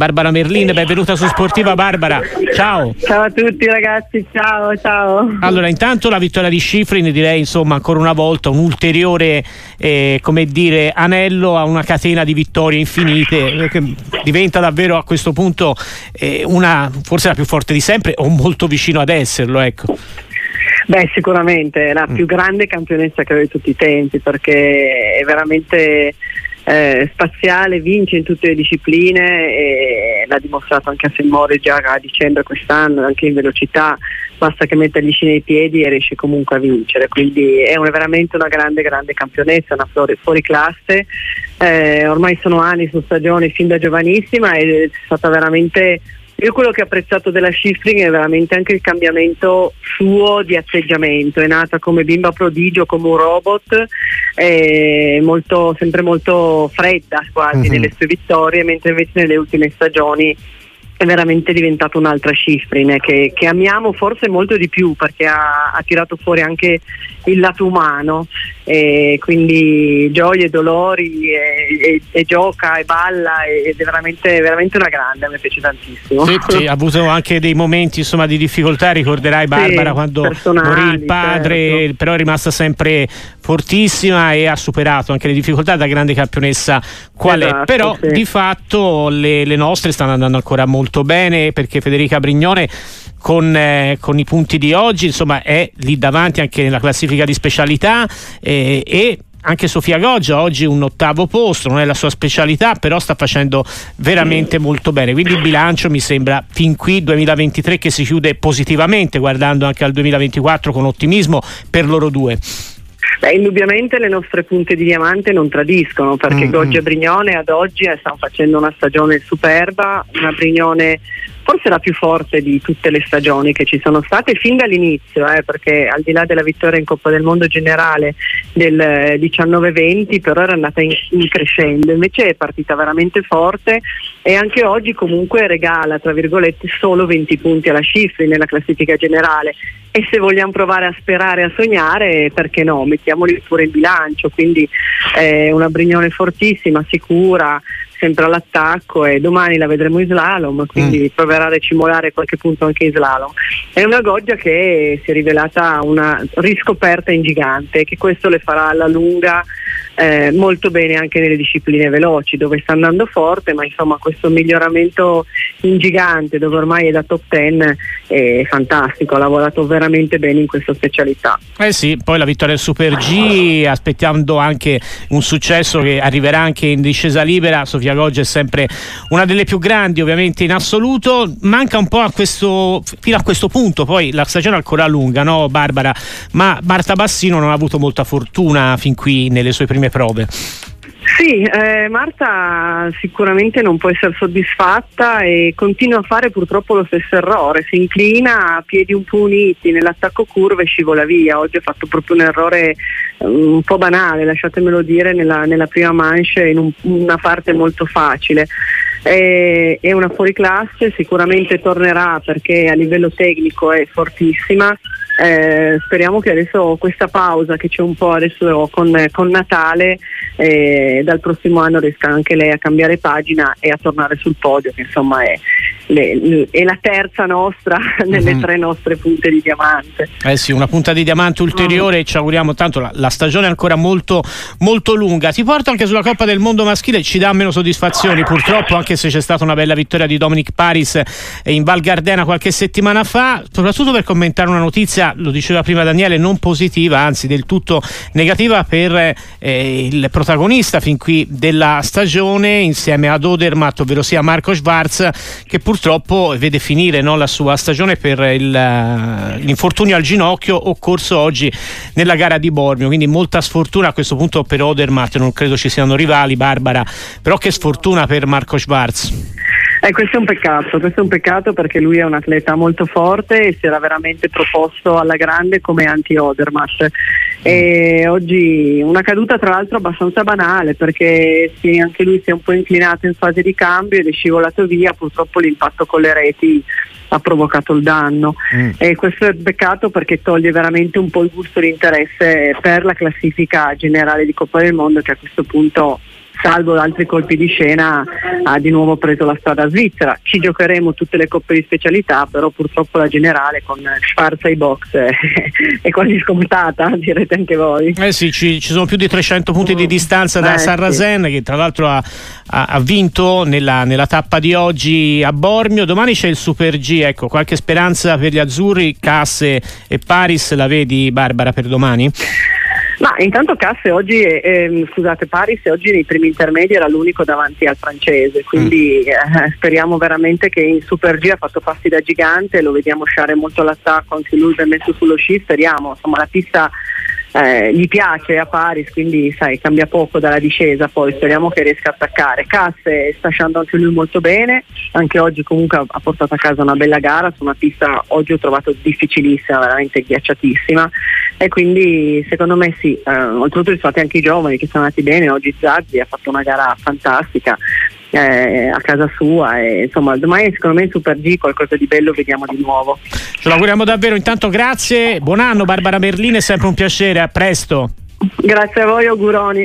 Barbara Merlin. Benvenuta su Sportiva Barbara. Ciao. Ciao a tutti ragazzi, ciao, ciao. Allora, intanto la vittoria di Schifrin, direi insomma ancora una volta un ulteriore eh, come dire, anello a una catena di vittorie infinite che diventa davvero a questo punto eh, una forse la più forte di sempre o molto vicino ad esserlo, ecco. Beh, sicuramente è la mm. più grande campionessa che ho di tutti i tempi perché è veramente eh, spaziale, vince in tutte le discipline e l'ha dimostrato anche a Semmore già a dicembre quest'anno, anche in velocità, basta che metta gli scene ai piedi e riesce comunque a vincere, quindi è una, veramente una grande grande campionessa, una fuori, fuori classe, eh, ormai sono anni su stagione fin da giovanissima ed è stata veramente io quello che ho apprezzato della Schifrin è veramente anche il cambiamento suo di atteggiamento, è nata come bimba prodigio, come un robot, molto, sempre molto fredda quasi uh-huh. nelle sue vittorie, mentre invece nelle ultime stagioni è veramente diventata un'altra Schifrin che, che, amiamo forse molto di più perché ha, ha tirato fuori anche il lato umano, e quindi gioie, dolori, e, e, e, gioca e balla ed è veramente, veramente una grande, mi piace tantissimo. Sì, sì, ha avuto anche dei momenti insomma, di difficoltà, ricorderai Barbara sì, quando morì il padre, certo. però è rimasta sempre fortissima e ha superato anche le difficoltà da grande campionessa qual esatto, è. Però sì. di fatto le, le nostre stanno andando ancora molto bene perché Federica Brignone con, eh, con, i punti di oggi, insomma è lì davanti anche nella classifica di specialità eh, e anche Sofia Goggia oggi un ottavo posto, non è la sua specialità, però sta facendo veramente molto bene. Quindi il bilancio mi sembra fin qui 2023 che si chiude positivamente, guardando anche al 2024 con ottimismo per loro due. Beh, indubbiamente le nostre punte di diamante non tradiscono perché mm-hmm. Goggia e Brignone ad oggi eh, stanno facendo una stagione superba, una Brignone forse la più forte di tutte le stagioni che ci sono state fin dall'inizio, eh, perché al di là della vittoria in Coppa del Mondo generale del 19-20 però era andata in, in, crescendo, invece è partita veramente forte e anche oggi comunque regala tra virgolette solo 20 punti alla Schifri nella classifica generale. E se vogliamo provare a sperare, a sognare, perché no, mettiamoli pure in bilancio, quindi eh, una Brignone fortissima, sicura, sempre all'attacco e domani la vedremo in slalom, quindi mm. proverà a recimolare qualche punto anche in slalom. È una Goggia che si è rivelata una riscoperta in gigante, che questo le farà alla lunga eh, molto bene anche nelle discipline veloci dove sta andando forte, ma insomma questo miglioramento in gigante dove ormai è da top 10 è fantastico, ha lavorato veramente bene in questa specialità. Eh sì, poi la vittoria del Super G, aspettando anche un successo che arriverà anche in discesa libera, Sofia Goggia è sempre una delle più grandi ovviamente in assoluto, manca un po' a questo, fino a questo punto, poi la stagione è ancora lunga, no Barbara? Ma Marta Bassino non ha avuto molta fortuna fin qui nelle sue prime prove. Sì, eh, Marta sicuramente non può essere soddisfatta e continua a fare purtroppo lo stesso errore, si inclina a piedi un po' uniti nell'attacco curva e scivola via, oggi ha fatto proprio un errore um, un po' banale, lasciatemelo dire, nella, nella prima manche in un, una parte molto facile. È, una fuoriclasse, sicuramente tornerà perché a livello tecnico è fortissima. Eh, speriamo che adesso questa pausa che c'è un po' adesso con, con Natale eh, dal prossimo anno riesca anche lei a cambiare pagina e a tornare sul podio che insomma è, le, è la terza nostra nelle mm-hmm. tre nostre punte di diamante. Eh sì, una punta di diamante ulteriore mm. ci auguriamo tanto, la, la, stagione è ancora molto, molto lunga. Ti porta anche sulla Coppa del Mondo maschile, ci dà meno soddisfazioni purtroppo, anche se c'è stata una bella vittoria di Dominic Paris in Val Gardena qualche settimana fa, soprattutto per commentare una notizia, lo diceva prima Daniele, non positiva, anzi del tutto negativa per eh, il protagonista fin qui della stagione insieme ad Odermatt, ovvero sia Marco Schwarz, che purtroppo purtroppo vede finire no, la sua stagione per il, eh, l'infortunio al ginocchio occorso oggi nella gara di Bormio, quindi molta sfortuna a questo punto per Odermatt, non credo ci siano rivali, Barbara, però che sfortuna per Marco Schwarz. Eh, questo è un peccato, questo è un peccato perché lui è un atleta molto forte e si era veramente proposto alla grande come anti-Odermatt. E oggi una caduta tra l'altro abbastanza banale perché sì, anche lui si è un po' inclinato in fase di cambio ed è scivolato via, purtroppo l'impatto con le reti ha provocato il danno mm. e questo è peccato perché toglie veramente un po' il gusto di interesse per la classifica generale di Coppa del Mondo che a questo punto salvo altri colpi di scena ha di nuovo preso la strada svizzera. Ci giocheremo tutte le coppe di specialità, però purtroppo la generale con Sfarza e box è, quasi scontata, direte anche voi. Eh sì, ci, ci sono più di 300 punti di distanza da eh, Sarrasen sì. che tra l'altro ha, ha, ha vinto nella, nella, tappa di oggi a Bormio. Domani c'è il Super G, ecco, qualche speranza per gli azzurri, Casse e Paris la vedi Barbara per domani? Ma intanto Casse oggi, eh, scusate, Paris oggi nei primi intermedi era l'unico davanti al francese, quindi mm. eh, speriamo veramente che in Super G ha fatto passi da gigante, lo vediamo sciare molto all'attacco, anche lui ben messo sullo sci, speriamo, insomma la pista eh, gli piace a Paris, quindi sai, cambia poco dalla discesa, poi speriamo che riesca a attaccare. Casse sta scendendo anche lui molto bene, anche oggi comunque ha portato a casa una bella gara su una pista oggi ho trovato difficilissima, veramente ghiacciatissima e quindi secondo me sì, eh, oltretutto sono stati anche i giovani che sono andati bene, oggi Zazzi ha fatto una gara fantastica, eh, a casa sua e insomma domani secondo me in Super G qualcosa di bello vediamo di nuovo. Ce lo auguriamo davvero, intanto grazie, buon anno Barbara Merlini, è sempre un piacere, a presto. Grazie a voi, auguroni.